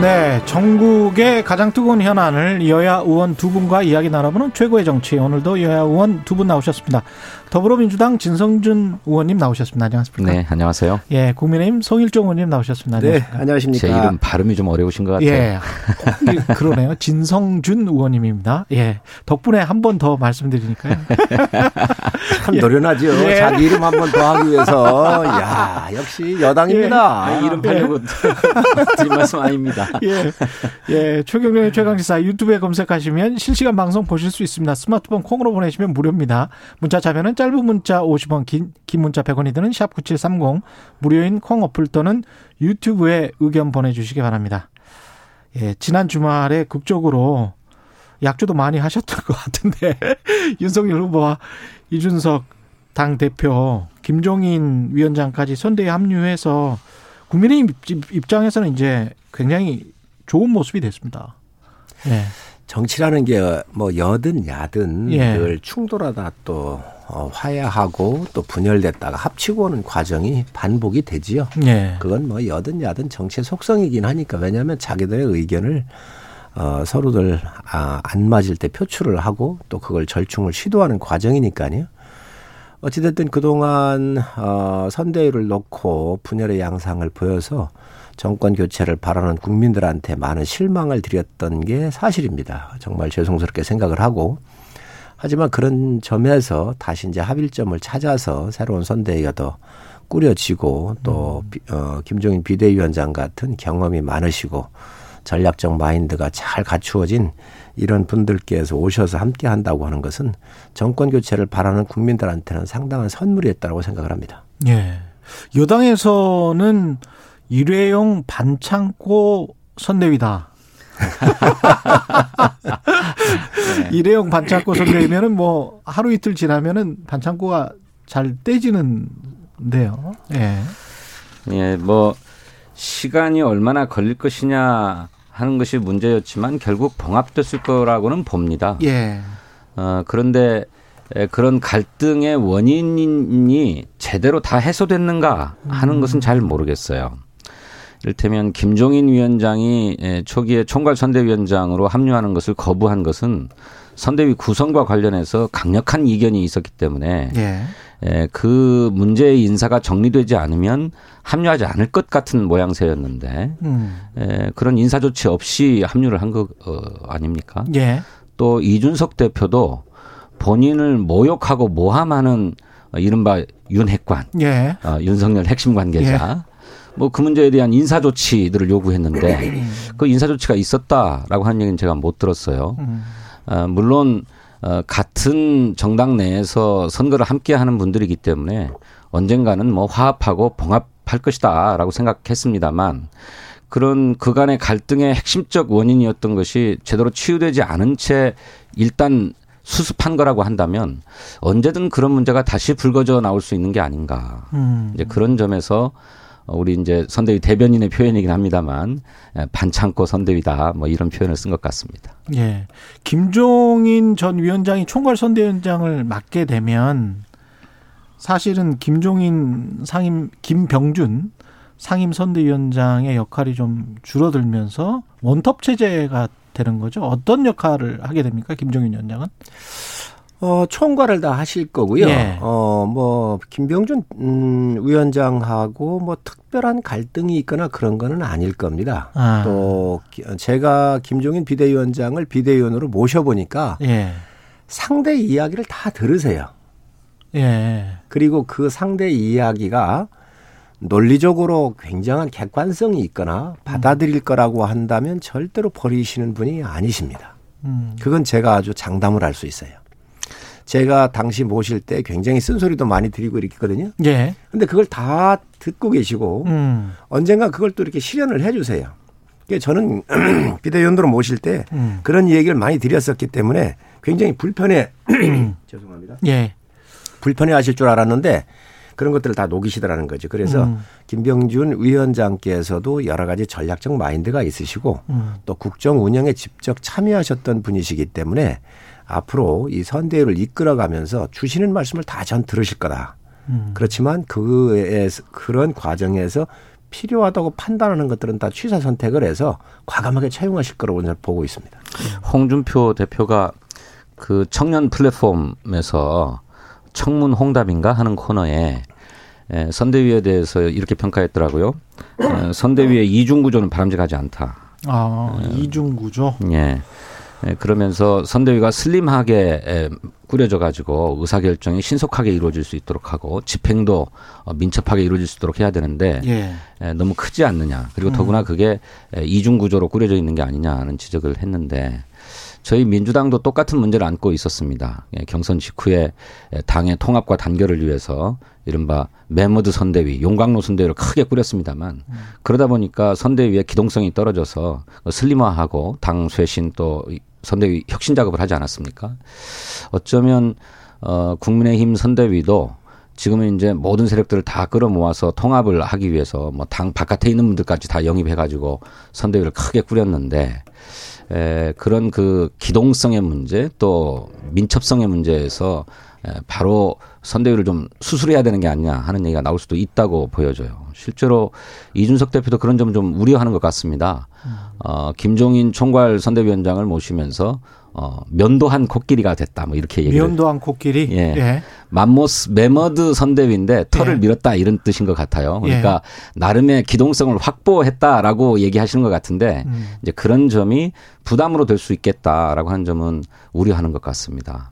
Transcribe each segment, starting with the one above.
네, 전국의 가장 뜨거운 현안을 여야 의원 두 분과 이야기 나눠보는 최고의 정치. 오늘도 여야 의원 두 분 나오셨습니다. 더불어민주당 진성준 의원님 나오셨습니다. 안녕하십니까? 네, 안녕하세요. 예, 국민의힘 송일종 의원님 나오셨습니다. 네, 안녕하십니까? 제 이름 발음이 좀 어려우신 것 같아요. 예, 그러네요. 진성준 의원님입니다. 예, 덕분에 한 번 더 말씀드리니까요. 참 노련하죠. 예. 자기 이름 한 번 더 하기 위해서. 야, 역시 여당입니다. 예. 아, 이름 팔려고 예. 드린 말씀 아닙니다. 예, 예, 최경련의 최강시사 유튜브에 검색하시면 실시간 방송 보실 수 있습니다. 스마트폰 콩으로 보내시면 무료입니다. 문자 자면은 짧은 문자 50원, 긴, 긴 문자 100원이 드는 샵9730 무료인 콩 어플 또는 유튜브에 의견 보내주시기 바랍니다. 예, 지난 주말에 극적으로 약주도 많이 하셨던 것 같은데 윤석열 후보와 이준석 당 대표, 김종인 위원장까지 선대에 합류해서 국민의힘 입장에서는 이제 굉장히 좋은 모습이 됐습니다. 네. 정치라는 게 뭐 여든 야든 예. 늘 충돌하다 또 어, 화해하고 또 분열됐다가 합치고 오는 과정이 반복이 되지요. 예. 그건 뭐 여든 야든 정치의 속성이긴 하니까 왜냐하면 자기들의 의견을 어, 서로들 아, 안 맞을 때 표출을 하고 또 그걸 절충을 시도하는 과정이니까요. 어찌됐든 그동안 어, 선대위를 놓고 분열의 양상을 보여서 정권 교체를 바라는 국민들한테 많은 실망을 드렸던 게 사실입니다. 정말 죄송스럽게 생각을 하고 하지만 그런 점에서 다시 이제 합일점을 찾아서 새로운 선대위가 더 꾸려지고 또 음. 어, 김종인 비대위원장 같은 경험이 많으시고 전략적 마인드가 잘 갖추어진 이런 분들께서 오셔서 함께 한다고 하는 것은 정권 교체를 바라는 국민들한테는 상당한 선물이었다고 생각을 합니다. 예. 여당에서는 일회용 반창고 선대위다. 네. 일회용 반창고 선대위면은 뭐 하루 이틀 지나면은 반창고가 잘 떼지는데요. 예. 예, 뭐 시간이 얼마나 걸릴 것이냐 하는 것이 문제였지만 결국 봉합됐을 거라고는 봅니다. 예. 어, 그런데 그런 갈등의 원인이 제대로 다 해소됐는가 하는 음. 것은 잘 모르겠어요. 이를테면 김종인 위원장이 초기에 총괄 선대위원장으로 합류하는 것을 거부한 것은 선대위 구성과 관련해서 강력한 이견이 있었기 때문에 예. 예, 그 문제의 인사가 정리되지 않으면 합류하지 않을 것 같은 모양새였는데 음. 예, 그런 인사 조치 없이 합류를 한 거 어, 아닙니까? 예. 또 이준석 대표도 본인을 모욕하고 모함하는 이른바 윤핵관, 예. 어, 윤석열 핵심 관계자 예. 뭐 그 문제에 대한 인사 조치들을 요구했는데 그 인사 조치가 있었다라고 하는 얘기는 제가 못 들었어요. 음. 어, 물론 어, 같은 정당 내에서 선거를 함께 하는 분들이기 때문에 언젠가는 뭐 화합하고 봉합할 것이다라고 생각했습니다만 그런 그간의 갈등의 핵심적 원인이었던 것이 제대로 치유되지 않은 채 일단 수습한 거라고 한다면 언제든 그런 문제가 다시 불거져 나올 수 있는 게 아닌가. 음. 이제 그런 점에서 우리 이제 선대위 대변인의 표현이긴 합니다만 예, 반창고 선대위다 뭐 이런 표현을 쓴 것 같습니다. 예. 김종인 전 위원장이 총괄 선대위원장을 맡게 되면 사실은 김종인 상임 김병준 상임 선대위원장의 역할이 좀 줄어들면서 원톱 체제가 되는 거죠. 어떤 역할을 하게 됩니까? 김종인 위원장은? 어, 총괄을 다 하실 거고요. 예. 어, 뭐, 김병준, 음, 위원장하고 뭐 특별한 갈등이 있거나 그런 거는 아닐 겁니다. 아. 또, 제가 김종인 비대위원장을 비대위원으로 모셔보니까 예. 상대 이야기를 다 들으세요. 예. 그리고 그 상대 이야기가 논리적으로 굉장한 객관성이 있거나 받아들일 거라고 한다면 절대로 버리시는 분이 아니십니다. 음. 그건 제가 아주 장담을 할 수 있어요. 제가 당시 모실 때 굉장히 쓴소리도 많이 드리고 이랬거든요. 예. 근데 그걸 다 듣고 계시고 음. 언젠가 그걸 또 이렇게 실현을 해 주세요. 저는 비대위원으로 모실 때 음. 그런 얘기를 많이 드렸었기 때문에 굉장히 불편해 죄송합니다. 예. 불편해 하실 줄 알았는데 그런 것들을 다 녹이시더라는 거죠. 그래서 음. 김병준 위원장께서도 여러 가지 전략적 마인드가 있으시고 음. 또 국정 운영에 직접 참여하셨던 분이시기 때문에 앞으로 이 선대위를 이끌어가면서 주시는 말씀을 다 전 들으실 거다. 음. 그렇지만 그에 그런 과정에서 필요하다고 판단하는 것들은 다 취사 선택을 해서 과감하게 채용하실 거라고 저는 보고 있습니다. 홍준표 대표가 그 청년 플랫폼에서 청문 홍답인가 하는 코너에 에, 선대위에 대해서 이렇게 평가했더라고요. 에, 선대위의 이중 구조는 바람직하지 않다. 아, 에, 이중 구조? 예. 예, 그러면서 선대위가 슬림하게 예, 꾸려져 가지고 의사 결정이 신속하게 이루어질 수 있도록 하고 집행도 어, 민첩하게 이루어질 수 있도록 해야 되는데 예. 예. 너무 크지 않느냐 그리고 더구나 음. 그게 이중 구조로 꾸려져 있는 게 아니냐는 지적을 했는데 저희 민주당도 똑같은 문제를 안고 있었습니다. 경선 직후에 당의 통합과 단결을 위해서 이른바 메모드 선대위, 용광로 선대위를 크게 꾸렸습니다만 음. 그러다 보니까 선대위의 기동성이 떨어져서 슬림화하고 당 쇄신 또 선대위 혁신 작업을 하지 않았습니까? 어쩌면 어 국민의힘 선대위도 지금은 이제 모든 세력들을 다 끌어모아서 통합을 하기 위해서 뭐 당 바깥에 있는 분들까지 다 영입해 가지고 선대위를 크게 꾸렸는데 에, 그런 그 기동성의 문제 또 민첩성의 문제에서 에, 바로 선대위를 좀 수술해야 되는 게 아니냐 하는 얘기가 나올 수도 있다고 보여져요. 실제로 이준석 대표도 그런 점 좀 우려하는 것 같습니다. 어, 김종인 총괄 선대위원장을 모시면서 어, 면도한 코끼리가 됐다. 뭐 이렇게 얘기를. 면도한 코끼리? 예. 예. 맘모스 매머드 선대위인데 털을 예. 밀었다 이런 뜻인 것 같아요. 그러니까 예. 나름의 기동성을 확보했다라고 얘기하시는 것 같은데 음. 이제 그런 점이 부담으로 될 수 있겠다라고 하는 점은 우려하는 것 같습니다.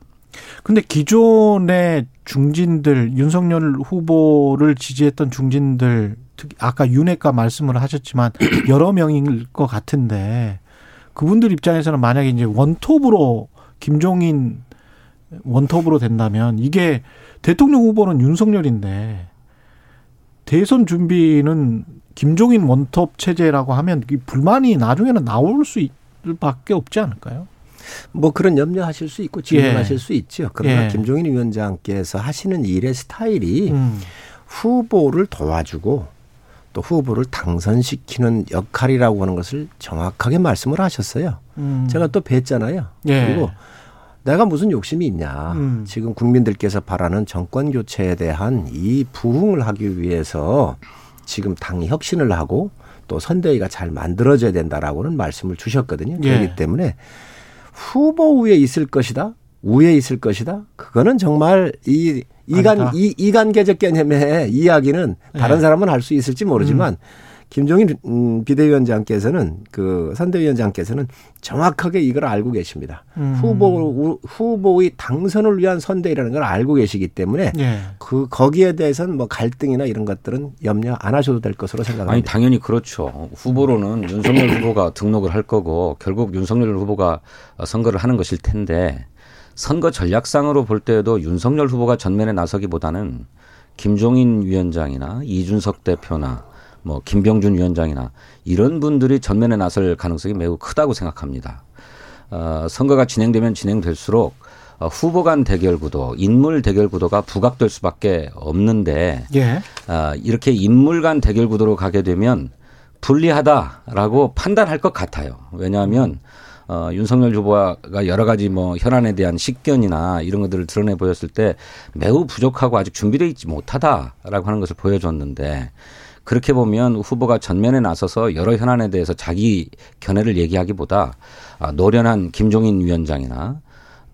근데 기존의 중진들 윤석열 후보를 지지했던 중진들 특히 아까 윤핵관 말씀을 하셨지만 여러 명일 것 같은데 그분들 입장에서는 만약에 이제 원톱으로 김종인 원톱으로 된다면 이게 대통령 후보는 윤석열인데 대선 준비는 김종인 원톱 체제라고 하면 불만이 나중에는 나올 수 밖에 없지 않을까요? 뭐 그런 염려하실 수 있고 질문하실 예. 수 있죠. 그러나 예. 김종인 위원장께서 하시는 일의 스타일이 음. 후보를 도와주고 또 후보를 당선시키는 역할이라고 하는 것을 정확하게 말씀을 하셨어요. 음. 제가 또 뵀잖아요. 예. 그리고 내가 무슨 욕심이 있냐. 음. 지금 국민들께서 바라는 정권 교체에 대한 이 부흥을 하기 위해서 지금 당이 혁신을 하고 또 선대위가 잘 만들어져야 된다라고는 말씀을 주셨거든요. 예. 그렇기 때문에 후보 위에 있을 것이다. 위에 있을 것이다. 그거는 정말 이 이간 이, 이간계적 개념의 이야기는 다른 네. 사람은 할수 있을지 모르지만 음. 김종인 음, 비대위원장께서는 그 선대위원장께서는 정확하게 이걸 알고 계십니다. 음. 후보 후보의 당선을 위한 선대위라는 걸 알고 계시기 때문에 예. 그 거기에 대해서는 뭐 갈등이나 이런 것들은 염려 안 하셔도 될 것으로 생각합니다. 아니 당연히 그렇죠. 후보로는 윤석열 후보가 등록을 할 거고 결국 윤석열 후보가 선거를 하는 것일 텐데 선거 전략상으로 볼 때에도 윤석열 후보가 전면에 나서기보다는 김종인 위원장이나 이준석 대표나 뭐 김병준 위원장이나 이런 분들이 전면에 나설 가능성이 매우 크다고 생각합니다. 어, 선거가 진행되면 진행될수록 어, 후보 간 대결 구도, 인물 대결 구도가 부각될 수밖에 없는데 예. 어, 이렇게 인물 간 대결 구도로 가게 되면 불리하다라고 판단할 것 같아요. 왜냐하면 어, 윤석열 후보가 여러 가지 뭐 현안에 대한 식견이나 이런 것들을 드러내 보였을 때 매우 부족하고 아직 준비되어 있지 못하다라고 하는 것을 보여줬는데 그렇게 보면 후보가 전면에 나서서 여러 현안에 대해서 자기 견해를 얘기하기보다 아, 노련한 김종인 위원장이나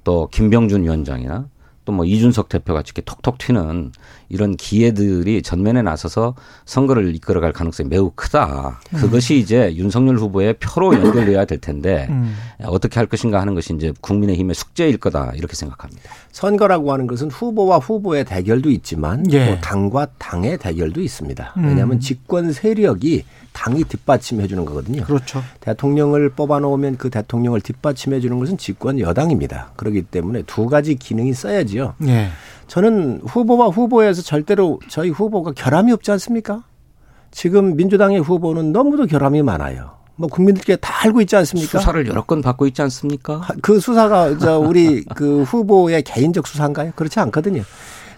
또 김병준 위원장이나 또 뭐 이준석 대표 같이 이렇게 톡톡 튀는 이런 기회들이 전면에 나서서 선거를 이끌어갈 가능성이 매우 크다. 음. 그것이 이제 윤석열 후보의 표로 연결돼야 될 텐데 음. 어떻게 할 것인가 하는 것이 이제 국민의힘의 숙제일 거다 이렇게 생각합니다. 선거라고 하는 것은 후보와 후보의 대결도 있지만 예. 또 당과 당의 대결도 있습니다. 음. 왜냐하면 집권 세력이 당이 뒷받침해 주는 거거든요. 그렇죠. 대통령을 뽑아 놓으면 그 대통령을 뒷받침해 주는 것은 집권 여당입니다. 그렇기 때문에 두 가지 기능이 써야지요. 예. 저는 후보와 후보에서 절대로 저희 후보가 결함이 없지 않습니까? 지금 민주당의 후보는 너무도 결함이 많아요. 뭐 국민들께 다 알고 있지 않습니까? 수사를 여러 건 받고 있지 않습니까? 그 수사가 저 우리 그 후보의 개인적 수사인가요? 그렇지 않거든요.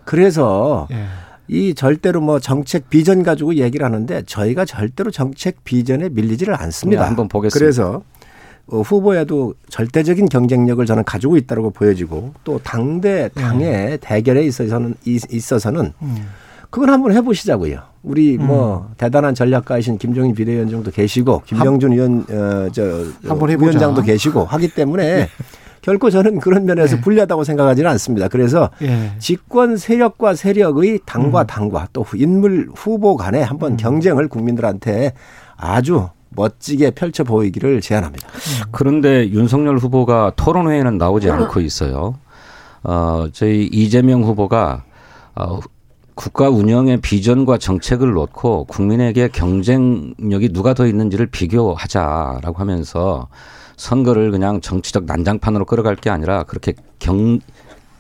그래서 예. 이 절대로 뭐 정책 비전 가지고 얘기를 하는데 저희가 절대로 정책 비전에 밀리지를 않습니다. 네, 한번 보겠습니다. 그래서 어, 후보에도 절대적인 경쟁력을 저는 가지고 있다고 보여지고 또 당대 당의 음. 대결에 있어서는 있어서는 음. 그걸 한번 해보시자고요. 우리 음. 뭐 대단한 전략가이신 김종인 비대위원장도 계시고 김병준 의원 어저 위원장도 계시고 하기 때문에 네. 결코 저는 그런 면에서 네. 불리하다고 생각하지는 않습니다. 그래서 네. 집권 세력과 세력의 당과 음. 당과 또 인물 후보 간에 한번 음. 경쟁을 국민들한테 아주 멋지게 펼쳐 보이기를 제안합니다. 그런데 윤석열 후보가 토론회에는 나오지 않고 있어요. 어, 저희 이재명 후보가 어, 국가 운영의 비전과 정책을 놓고 국민에게 경쟁력이 누가 더 있는지를 비교하자라고 하면서 선거를 그냥 정치적 난장판으로 끌어갈 게 아니라 그렇게 경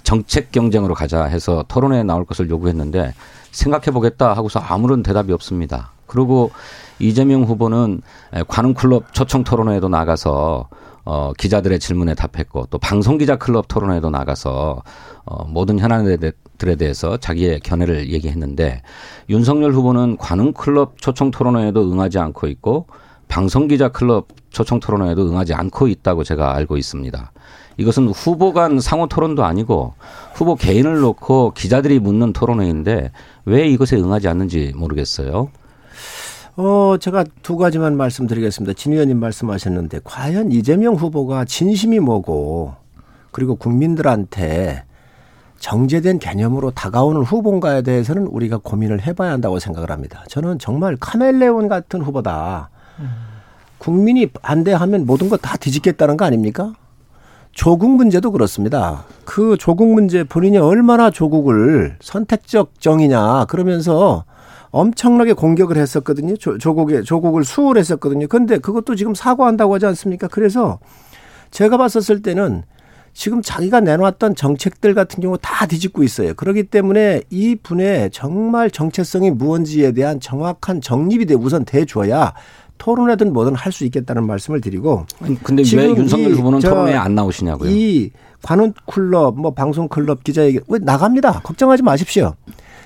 정책 경쟁으로 가자 해서 토론회에 나올 것을 요구했는데 생각해 보겠다 하고서 아무런 대답이 없습니다. 그리고 이재명 후보는 관훈클럽 초청 토론회에도 나가서 어, 기자들의 질문에 답했고 또 방송기자 클럽 토론회에도 나가서 어, 모든 현안들에 대해서 자기의 견해를 얘기했는데 윤석열 후보는 관훈클럽 초청 토론회에도 응하지 않고 있고 방송기자 클럽 초청 토론회에도 응하지 않고 있다고 제가 알고 있습니다. 이것은 후보 간 상호 토론도 아니고 후보 개인을 놓고 기자들이 묻는 토론회인데 왜 이것에 응하지 않는지 모르겠어요. 어, 제가 두 가지만 말씀드리겠습니다. 진 의원님 말씀하셨는데 과연 이재명 후보가 진심이 뭐고 그리고 국민들한테 정제된 개념으로 다가오는 후보인가에 대해서는 우리가 고민을 해봐야 한다고 생각을 합니다. 저는 정말 카멜레온 같은 후보다. 국민이 반대하면 모든 거 다 뒤집겠다는 거 아닙니까? 조국 문제도 그렇습니다. 그 조국 문제 본인이 얼마나 조국을 선택적 정이냐 그러면서 엄청나게 공격을 했었거든요. 조, 조국에 조국을 수월했었거든요. 근데 그것도 지금 사과한다고 하지 않습니까? 그래서 제가 봤었을 때는 지금 자기가 내놓았던 정책들 같은 경우 다 뒤집고 있어요. 그렇기 때문에 이 분의 정말 정체성이 무언지에 대한 정확한 정립이 돼 우선 돼줘야 토론회든 뭐든 할 수 있겠다는 말씀을 드리고. 근데 왜 윤석열 후보는 토론회에 안 나오시냐고요? 이 관훈 클럽, 뭐 방송 클럽 기자에게 왜 나갑니다. 걱정하지 마십시오.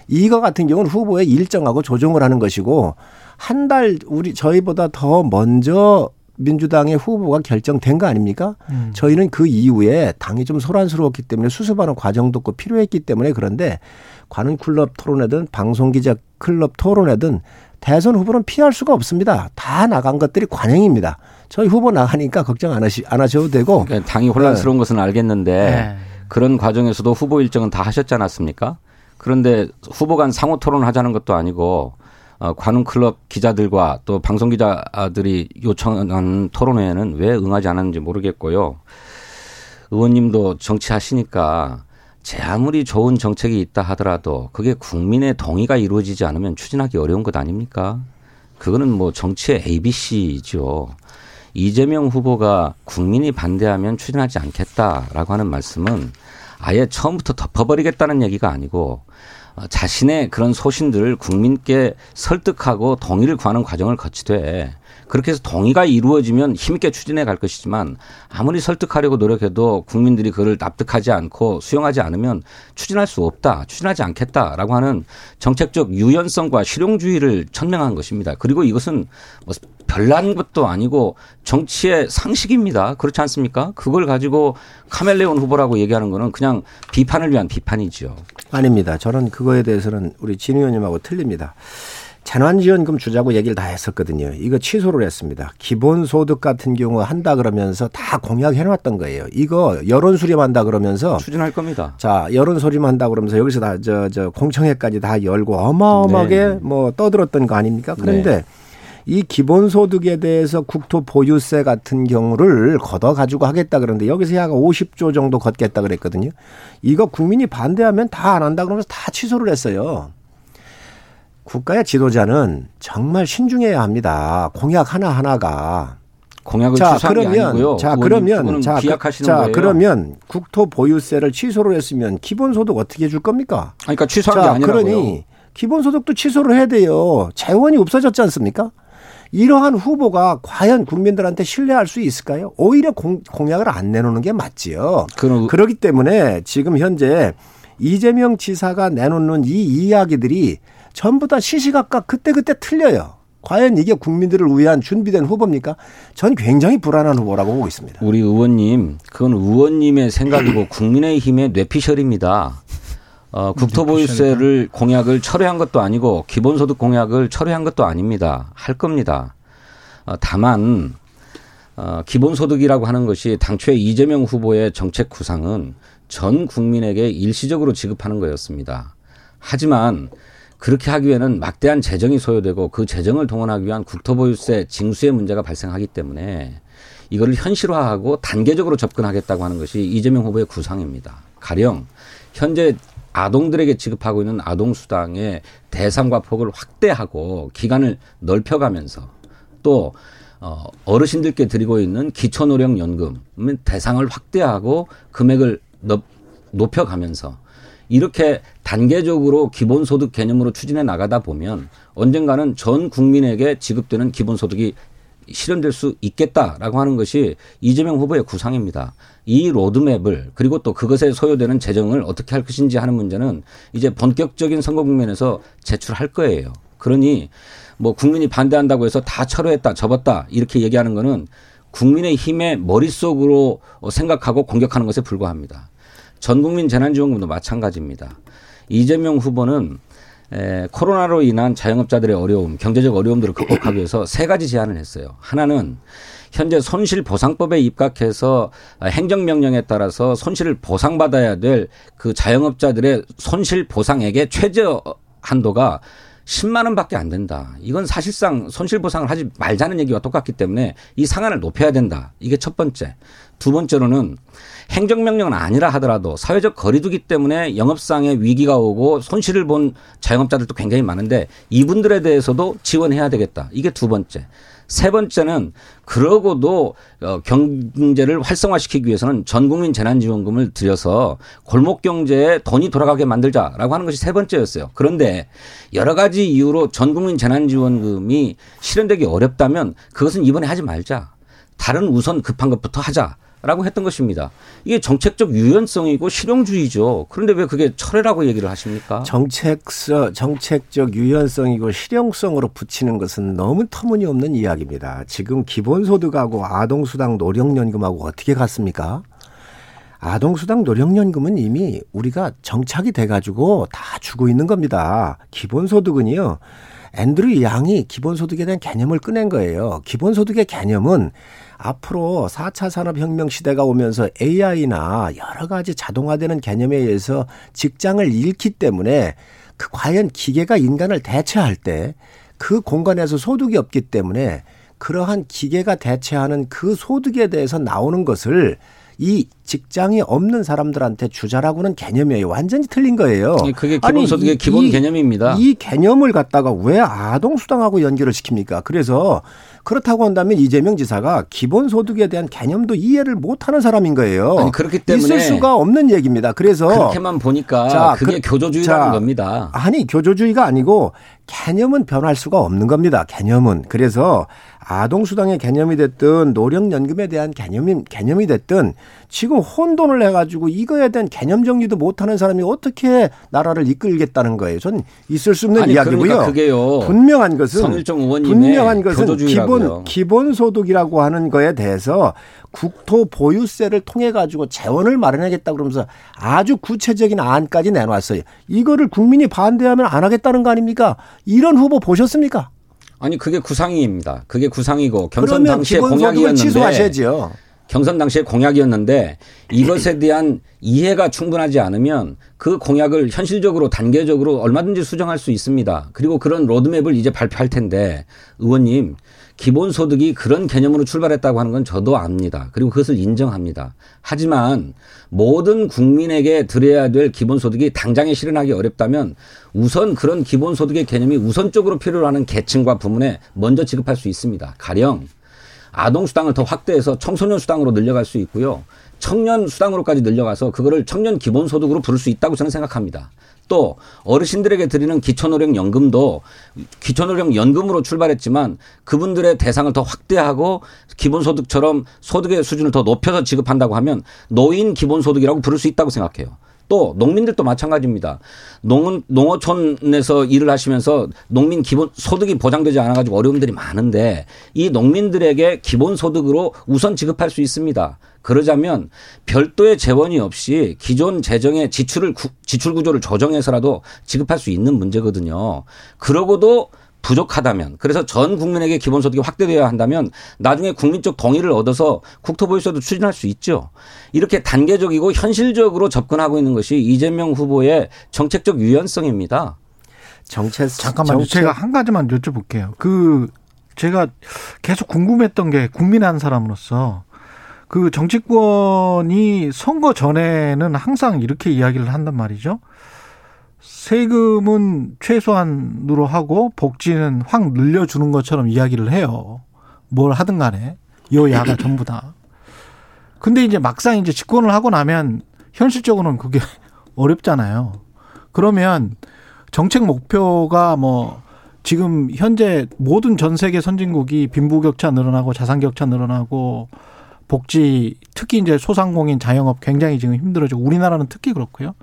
이거 같은 경우는 후보의 일정하고 조정을 하는 것이고 한 달 우리 저희보다 더 먼저 민주당의 후보가 결정된 거 아닙니까? 음. 저희는 그 이후에 당이 좀 소란스러웠기 때문에 수습하는 과정도 꼭 필요했기 때문에 그런데 관훈 클럽 토론회든 방송 기자 클럽 토론회든 대선 후보는 피할 수가 없습니다. 다 나간 것들이 관행입니다. 저희 후보 나가니까 걱정 안, 하시, 안 하셔도 되고. 그러니까 당이 혼란스러운 네. 것은 알겠는데 네. 그런 과정에서도 후보 일정은 다 하셨지 않았습니까? 그런데 후보 간 상호 토론을 하자는 것도 아니고 어, 관훈 클럽 기자들과 또 방송 기자들이 요청한 토론회에는 왜 응하지 않았는지 모르겠고요. 의원님도 정치하시니까 제 아무리 좋은 정책이 있다 하더라도 그게 국민의 동의가 이루어지지 않으면 추진하기 어려운 것 아닙니까? 그거는 뭐 정치의 ABC죠. 이재명 후보가 국민이 반대하면 추진하지 않겠다라고 하는 말씀은 아예 처음부터 덮어버리겠다는 얘기가 아니고 어, 자신의 그런 소신들을 국민께 설득하고 동의를 구하는 과정을 거치되 그렇게 해서 동의가 이루어지면 힘있게 추진해 갈 것이지만 아무리 설득하려고 노력해도 국민들이 그를 납득하지 않고 수용하지 않으면 추진할 수 없다, 추진하지 않겠다라고 하는 정책적 유연성과 실용주의를 천명한 것입니다. 그리고 이것은 뭐 별난 것도 아니고 정치의 상식입니다. 그렇지 않습니까? 그걸 가지고 카멜레온 후보라고 얘기하는 거는 그냥 비판을 위한 비판이지요. 아닙니다. 저는 그거에 대해서는 우리 진 의원님하고 틀립니다. 재난지원금 주자고 얘기를 다 했었거든요. 이거 취소를 했습니다. 기본소득 같은 경우 한다 그러면서 다 공약해놨던 거예요. 이거 여론 수렴한다 그러면서 추진할 겁니다. 자 여론 수렴한다 그러면서 여기서 다 저 저 공청회까지 다 열고 어마어마하게 네. 뭐 떠들었던 거 아닙니까? 그런데 네. 이 기본소득에 대해서 국토 보유세 같은 경우를 걷어 가지고 하겠다 그러는데 여기서 약 50조 정도 걷겠다 그랬거든요. 이거 국민이 반대하면 다 안 한다 그러면서 다 취소를 했어요. 국가의 지도자는 정말 신중해야 합니다. 공약 하나 하나가. 공약을 자, 그러면 자 그러면 자, 그, 자. 그러면 국토 보유세를 취소를 했으면 기본소득 어떻게 해줄 겁니까? 그러니까 취소한 자, 게 아니라고요. 그러니 기본소득도 취소를 해야 돼요. 재원이 없어졌지 않습니까? 이러한 후보가 과연 국민들한테 신뢰할 수 있을까요? 오히려 공, 공약을 안 내놓는 게 맞지요. 그럼. 그렇기 때문에 지금 현재 이재명 지사가 내놓는 이 이야기들이 전부 다 시시각각 그때그때 틀려요. 과연 이게 국민들을 위한 준비된 후보입니까? 전 굉장히 불안한 후보라고 보고 있습니다. 우리 의원님, 그건 의원님의 생각이고 국민의힘의 뇌피셜입니다. 어, 국토보유세를 공약을 철회한 것도 아니고 기본소득 공약을 철회한 것도 아닙니다. 할 겁니다. 어, 다만 어, 기본소득이라고 하는 것이 당초에 이재명 후보의 정책 구상은 전 국민에게 일시적으로 지급하는 거였습니다. 하지만 그렇게 하기 위해는 막대한 재정이 소요되고 그 재정을 동원하기 위한 국토보유세 징수의 문제가 발생하기 때문에 이거를 현실화하고 단계적으로 접근하겠다고 하는 것이 이재명 후보의 구상입니다. 가령 현재 아동들에게 지급하고 있는 아동수당의 대상과 폭을 확대하고 기간을 넓혀가면서 또 어, 어르신들께 드리고 있는 기초노령연금 대상을 확대하고 금액을 높여가면서 이렇게 단계적으로 기본소득 개념으로 추진해 나가다 보면 언젠가는 전 국민에게 지급되는 기본소득이 실현될 수 있겠다라고 하는 것이 이재명 후보의 구상입니다. 이 로드맵을 그리고 또 그것에 소요되는 재정을 어떻게 할 것인지 하는 문제는 이제 본격적인 선거 국면에서 제출할 거예요. 그러니 뭐 국민이 반대한다고 해서 다 철회했다, 접었다 이렇게 얘기하는 거는 국민의 힘의 머릿속으로 생각하고 공격하는 것에 불과합니다. 전 국민 재난지원금도 마찬가지입니다. 이재명 후보는 에, 코로나로 인한 자영업자들의 어려움, 경제적 어려움들을 극복하기 위해서 세 가지 제안을 했어요. 하나는 현재 손실보상법에 입각해서 행정명령에 따라서 손실을 보상받아야 될 그 자영업자들의 손실보상액의 최저 한도가 10만 원밖에 안 된다. 이건 사실상 손실 보상을 하지 말자는 얘기와 똑같기 때문에 이 상한을 높여야 된다. 이게 첫 번째. 두 번째로는 행정명령은 아니라 하더라도 사회적 거리두기 때문에 영업상의 위기가 오고 손실을 본 자영업자들도 굉장히 많은데 이분들에 대해서도 지원해야 되겠다. 이게 두 번째. 세 번째는 그러고도 어, 경제를 활성화시키기 위해서는 전 국민 재난지원금을 들여서 골목 경제에 돈이 돌아가게 만들자라고 하는 것이 세 번째였어요. 그런데 여러 가지 이유로 전 국민 재난지원금이 실현되기 어렵다면 그것은 이번에 하지 말자. 다른 우선 급한 것부터 하자. 라고 했던 것입니다. 이게 정책적 유연성이고 실용주의죠. 그런데 왜 그게 철회라고 얘기를 하십니까? 정책서, 정책적 유연성이고 실용성으로 붙이는 것은 너무 터무니없는 이야기입니다. 지금 기본소득하고 아동수당 노령연금하고 어떻게 같습니까? 아동수당 노령연금은 이미 우리가 정착이 돼가지고 다 주고 있는 겁니다. 기본소득은요. 앤드류 양이 기본소득에 대한 개념을 꺼낸 거예요. 기본소득의 개념은 앞으로 4차 산업혁명 시대가 오면서 AI나 여러 가지 자동화되는 개념에 의해서 직장을 잃기 때문에 그 과연 기계가 인간을 대체할 때 그 공간에서 소득이 없기 때문에 그러한 기계가 대체하는 그 소득에 대해서 나오는 것을 이 직장이 없는 사람들한테 주자라고는 개념이에요. 완전히 틀린 거예요. 그게 기본 소득의 아니, 기본 이, 개념입니다. 이 개념을 갖다가 왜 아동 수당하고 연결을 시킵니까? 그래서 그렇다고 한다면 이재명 지사가 기본 소득에 대한 개념도 이해를 못하는 사람인 거예요. 아니, 그렇기 때문에 있을 수가 없는 얘기입니다. 그래서 그렇게만 보니까 자, 그게 그, 교조주의라는 자, 겁니다. 아니 교조주의가 아니고 개념은 변할 수가 없는 겁니다. 개념은 그래서 아동수당의 개념이 됐든 노령연금에 대한 개념이 개념이 됐든 지금 혼돈을 해가지고 이거에 대한 개념 정리도 못하는 사람이 어떻게 나라를 이끌겠다는 거예요. 전 있을 수 없는 아니, 이야기고요. 그러니까. 분명한 것은 분명한 것은 기본 기본 소득이라고 하는 거에 대해서 국토 보유세를 통해 가지고 재원을 마련하겠다 그러면서 아주 구체적인 안까지 내놨어요. 이거를 국민이 반대하면 안 하겠다는 거 아닙니까? 이런 후보 보셨습니까? 아니 그게 구상입니다. 그게 구상이고 경선 당시에 공약이었는데. 경선 당시에 공약이었는데 이것에 대한 이해가 충분하지 않으면 그 공약을 현실적으로 단계적으로 얼마든지 수정할 수 있습니다. 그리고 그런 로드맵을 이제 발표할 텐데 의원님 기본소득이 그런 개념으로 출발했다고 하는 건 저도 압니다. 그리고 그것을 인정합니다. 하지만 모든 국민에게 드려야 될 기본소득이 당장에 실현하기 어렵다면 우선 그런 기본소득의 개념이 우선적으로 필요로 하는 계층과 부문에 먼저 지급할 수 있습니다. 가령 아동 수당을 더 확대해서 청소년 수당으로 늘려갈 수 있고요. 청년 수당으로까지 늘려가서 그거를 청년 기본소득으로 부를 수 있다고 저는 생각합니다. 또 어르신들에게 드리는 기초노령연금도 기초노령연금으로 출발했지만 그분들의 대상을 더 확대하고 기본소득처럼 소득의 수준을 더 높여서 지급한다고 하면 노인 기본소득이라고 부를 수 있다고 생각해요. 또 농민들도 마찬가지입니다. 농 농어촌에서 일을 하시면서 농민 기본 소득이 보장되지 않아 가지고 어려움들이 많은데 이 농민들에게 기본 소득으로 우선 지급할 수 있습니다. 그러자면 별도의 재원이 없이 기존 재정의 지출을 지출 구조를 조정해서라도 지급할 수 있는 문제거든요. 그러고도 부족하다면 그래서 전 국민에게 기본소득이 확대되어야 한다면 나중에 국민적 동의를 얻어서 국토보유세도 추진할 수 있죠. 이렇게 단계적이고 현실적으로 접근하고 있는 것이 이재명 후보의 정책적 유연성입니다. 정책 잠깐만요. 정책. 제가 한 가지만 여쭤볼게요. 그 제가 계속 궁금했던 게 국민 한 사람으로서 그 정치권이 선거 전에는 항상 이렇게 이야기를 한단 말이죠. 세금은 최소한으로 하고 복지는 확 늘려주는 것처럼 이야기를 해요. 뭘 하든 간에 여야가 전부 다. 근데 이제 막상 이제 집권을 하고 나면 현실적으로는 그게 어렵잖아요. 그러면 정책 목표가 뭐 지금 현재 모든 전 세계 선진국이 빈부격차 늘어나고 자산격차 늘어나고 복지 특히 이제 소상공인 자영업 굉장히 지금 힘들어지고 우리나라는 특히 그렇고요.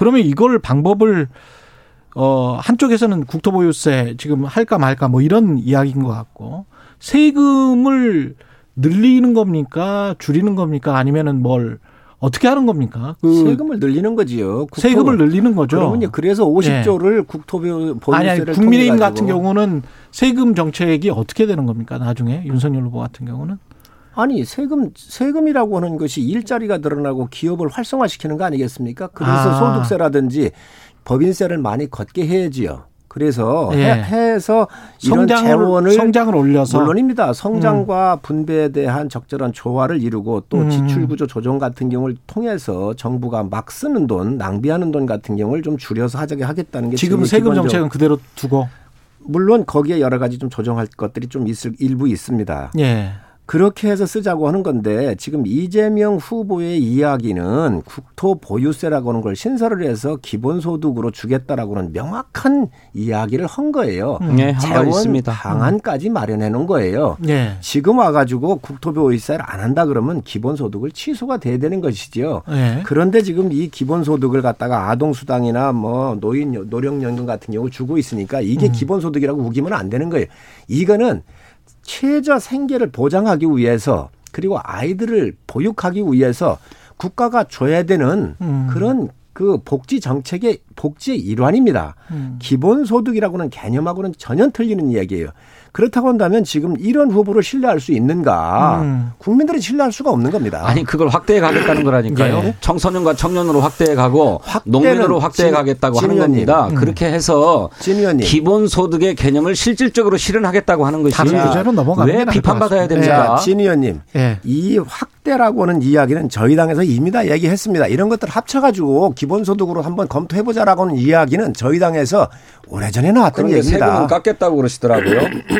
그러면 이걸 방법을 어 한쪽에서는 국토보유세 지금 할까 말까 뭐 이런 이야기인 것 같고 세금을 늘리는 겁니까 줄이는 겁니까 아니면은 뭘 어떻게 하는 겁니까? 그 세금을 늘리는 거지요. 국토. 세금을 늘리는 거죠. 그러면 그래서 50조를 네. 국토보유세를 아니, 아니 국민의힘 같은 경우는 세금 정책이 어떻게 되는 겁니까? 나중에 윤석열 후보 같은 경우는 아니 세금 세금이라고 하는 것이 일자리가 늘어나고 기업을 활성화시키는 거 아니겠습니까? 그래서 아. 소득세라든지 법인세를 많이 걷게 해야지요. 그래서 예. 해, 서 이런 성장을, 재원을 성장을 올려서 물론입니다. 성장과 음. 분배에 대한 적절한 조화를 이루고 또 음. 지출 구조 조정 같은 경우를 통해서 정부가 막 쓰는 돈, 낭비하는 돈 같은 경우를 좀 줄여서 하자게 하겠다는 게 지금 세금 정책은 그대로 두고 물론 거기에 여러 가지 좀 조정할 것들이 좀 있을 일부 있습니다. 예. 그렇게 해서 쓰자고 하는 건데 지금 이재명 후보의 이야기는 국토 보유세라고 하는 걸 신설을 해서 기본소득으로 주겠다라고 하는 명확한 이야기를 한 거예요. 음. 네, 재원 방안까지 마련해 놓은 거예요. 네. 지금 와가지고 국토 보유세를 안 한다 그러면 기본소득을 취소가 돼야 되는 것이지요. 네. 그런데 지금 이 기본소득을 갖다가 아동수당이나 뭐 노인 노령연금 같은 경우 주고 있으니까 이게 음. 기본소득이라고 우기면 안 되는 거예요. 이거는 최저 생계를 보장하기 위해서 그리고 아이들을 보육하기 위해서 국가가 줘야 되는 음. 그런 그 복지 정책의 복지의 일환입니다. 음. 기본소득이라고는 개념하고는 전혀 틀리는 이야기예요. 그렇다고 한다면 지금 이런 후보를 신뢰할 수 있는가? 음. 국민들이 신뢰할 수가 없는 겁니다. 아니 그걸 확대해 가겠다는 거라니까요. 네. 청소년과 청년으로 확대해 가고 농민으로 확대해 가겠다고 하는 겁니다. 음. 그렇게 해서 기본 소득의 개념을 실질적으로 실현하겠다고 하는 것이 왜 비판받아야 됩니까? 네. 진 의원님, 네. 이 확대라고 하는 이야기는 저희 당에서 이미 다 얘기했습니다. 이런 것들 합쳐가지고 기본소득으로 한번 검토해보자라고 하는 이야기는 저희 당에서 오래전에 나왔던 얘기입니다. 세금은 깎겠다고 그러시더라고요.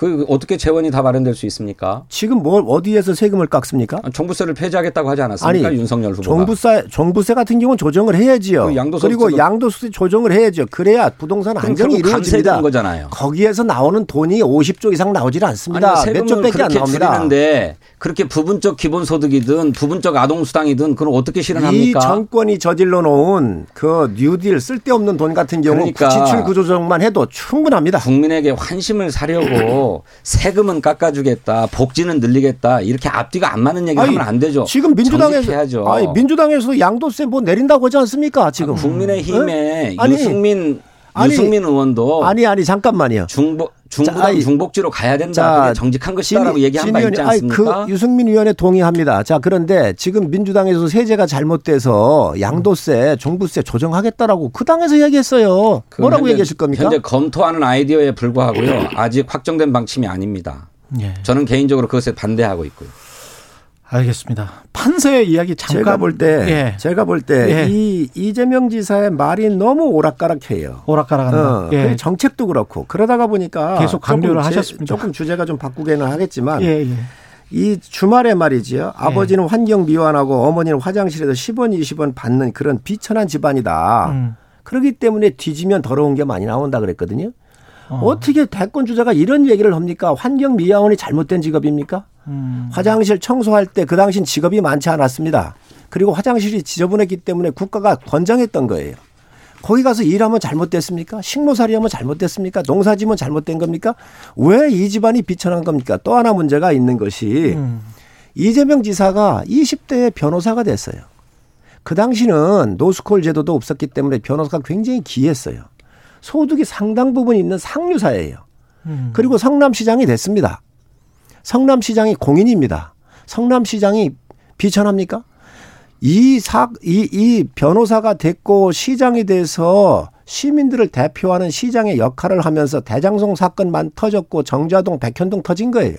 그 어떻게 재원이 다 마련될 수 있습니까? 지금 뭘 어디에서 세금을 깎습니까? 정부세를 폐지하겠다고 하지 않았습니까? 아니, 윤석열 후보가. 정부세 정부세 같은 경우는 조정을 해야지요. 그 양도세 그리고 양도세 조정을 해야죠. 그래야 부동산 안정이 이루어집니다. 거잖아요. 거기에서 나오는 돈이 50조 이상 나오질 않습니다. 몇 조 밖에 안 나옵니다. 줄이는데 그렇게 부분적 기본소득이든 부분적 아동수당이든 그걸 어떻게 실현합니까? 이 정권이 저질러 놓은 그 뉴딜 쓸데없는 돈 같은 경우 그러니까 지출 구조조정만 해도 충분합니다. 국민에게 환심을 사려고 세금은 깎아주겠다, 복지는 늘리겠다 이렇게 앞뒤가 안 맞는 얘기 아니, 하면 안 되죠. 지금 민주당에서 아니, 민주당에서 양도세 뭐 내린다고 하지 않습니까? 지금 아, 국민의힘의 네? 유승민 아니, 유승민 의원도 아니 아니 잠깐만요. 중복 중부당 중복지로 가야 된다. 그게 정직한 것이다라고 진, 얘기한 바 있지 않습니까? 그 유승민 의원에 동의합니다. 자 그런데 지금 민주당에서 세제가 잘못돼서 양도세, 종부세 조정하겠다라고 그 당에서 얘기했어요. 뭐라고 현재, 얘기하실 겁니까? 현재 검토하는 아이디어에 불과하고요. 아직 확정된 방침이 아닙니다. 예. 저는 개인적으로 그것에 반대하고 있고요. 알겠습니다. 판세 이야기 잠깐 제가 볼 때, 예. 제가 볼 때이 예. 이재명 지사의 말이 너무 오락가락해요. 오락가락한다. 어, 예. 정책도 그렇고 그러다가 보니까 계속 강조를 하셨습니다. 조금 주제가 좀 바꾸게는 하겠지만 예, 예. 이 주말에 말이지요. 예. 아버지는 환경 미화하고 어머니는 화장실에서 10원, 20원 받는 그런 비천한 집안이다. 음. 그렇기 때문에 뒤지면 더러운 게 많이 나온다 그랬거든요. 어. 떻게 대권 주자가 이런 얘기를 합니까? 환경 미화원이 잘못된 직업입니까? 음. 화장실 청소할 때 그 당신 직업이 많지 않았습니다. 그리고 화장실이 지저분했기 때문에 국가가 권장했던 거예요. 거기 가서 일하면 잘못됐습니까? 식모살이 하면 잘못됐습니까? 농사지면 잘못된 겁니까? 왜 이 집안이 비천한 겁니까? 또 하나 문제가 있는 것이 음. 이재명 지사가 20대에 변호사가 됐어요. 그 당시는 노스콜 제도도 없었기 때문에 변호사가 굉장히 귀했어요. 소득이 상당 부분 있는 상류사예요. 음. 그리고 성남시장이 됐습니다. 성남시장이 공인입니다. 성남시장이 비천합니까? 이 사, 이, 이 변호사가 됐고 시장이 돼서 시민들을 대표하는 시장의 역할을 하면서 대장송 사건만 터졌고 정자동 백현동 터진 거예요.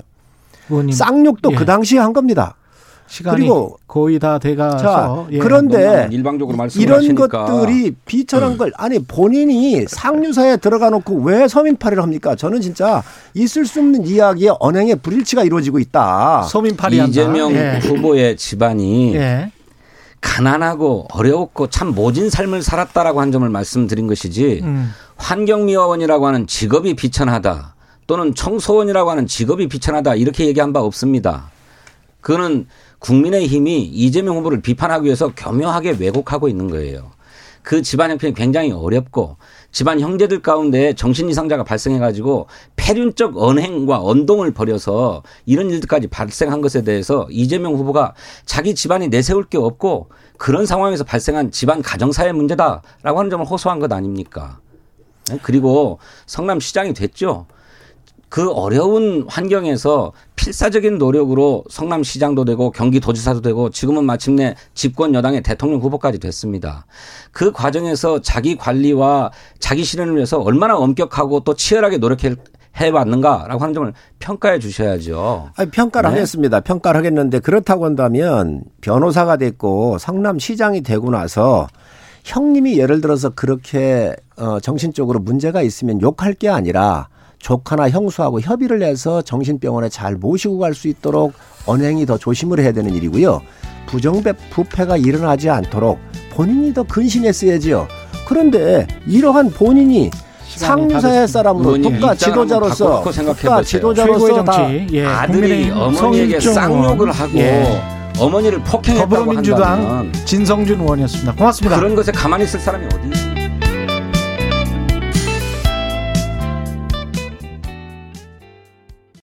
의원님. 쌍욕도 예. 그 당시에 한 겁니다. 시간이 그리고 거의 다 돼가서 자, 예. 그런데 일방적으로 이런 하시니까. 것들이 비천한 음. 걸 아니 본인이 상류사에 들어가 놓고 왜 서민파리를 합니까? 저는 진짜 있을 수 없는 이야기에 언행의 불일치가 이루어지고 있다. 서민파리 이재명 예. 후보의 집안이 예. 가난하고 어려웠고 참 모진 삶을 살았다라고 한 점을 말씀드린 것이지 음. 환경미화원이라고 하는 직업이 비천하다 또는 청소원이라고 하는 직업이 비천하다 이렇게 얘기한 바 없습니다. 그거는 국민의힘이 이재명 후보를 비판하기 위해서 교묘하게 왜곡하고 있는 거예요. 그 집안 형편이 굉장히 어렵고 집안 형제들 가운데 정신 이상자가 발생해 가지고 폐륜적 언행과 언동을 벌여서 이런 일들까지 발생한 것에 대해서 이재명 후보가 자기 집안이 내세울 게 없고 그런 상황에서 발생한 집안 가정사회 문제다라고 하는 점을 호소한 것 아닙니까? 네? 그리고 성남시장이 됐죠. 그 어려운 환경에서 필사적인 노력으로 성남시장도 되고 경기도지사도 되고 지금은 마침내 집권 여당의 대통령 후보까지 됐습니다. 그 과정에서 자기 관리와 자기 실현을 위해서 얼마나 엄격하고 또 치열하게 노력해 해왔는가라고 하는 점을 평가해 주셔야죠. 아니, 평가를 네? 하겠습니다. 평가를 하겠는데 그렇다고 한다면 변호사가 됐고 성남시장이 되고 나서 형님이 예를 들어서 그렇게 어 정신적으로 문제가 있으면 욕할 게 아니라 조카나 형수하고 협의를 해서 정신병원에 잘 모시고 갈 수 있도록 언행이 더 조심을 해야 되는 일이고요. 부정배 부패가 일어나지 않도록 본인이 더 근신했어야지요. 그런데 이러한 본인이 상사의 사람으로 국가 지도자로서 국가 지도자로서 다 예, 아들이 어머니에게 쌍욕을 하고 예. 어머니를 폭행했다고 더불어민주당 한다면 진성준 의원이었습니다. 고맙습니다. 그런 것에 가만히 있을 사람이 어디 있어요?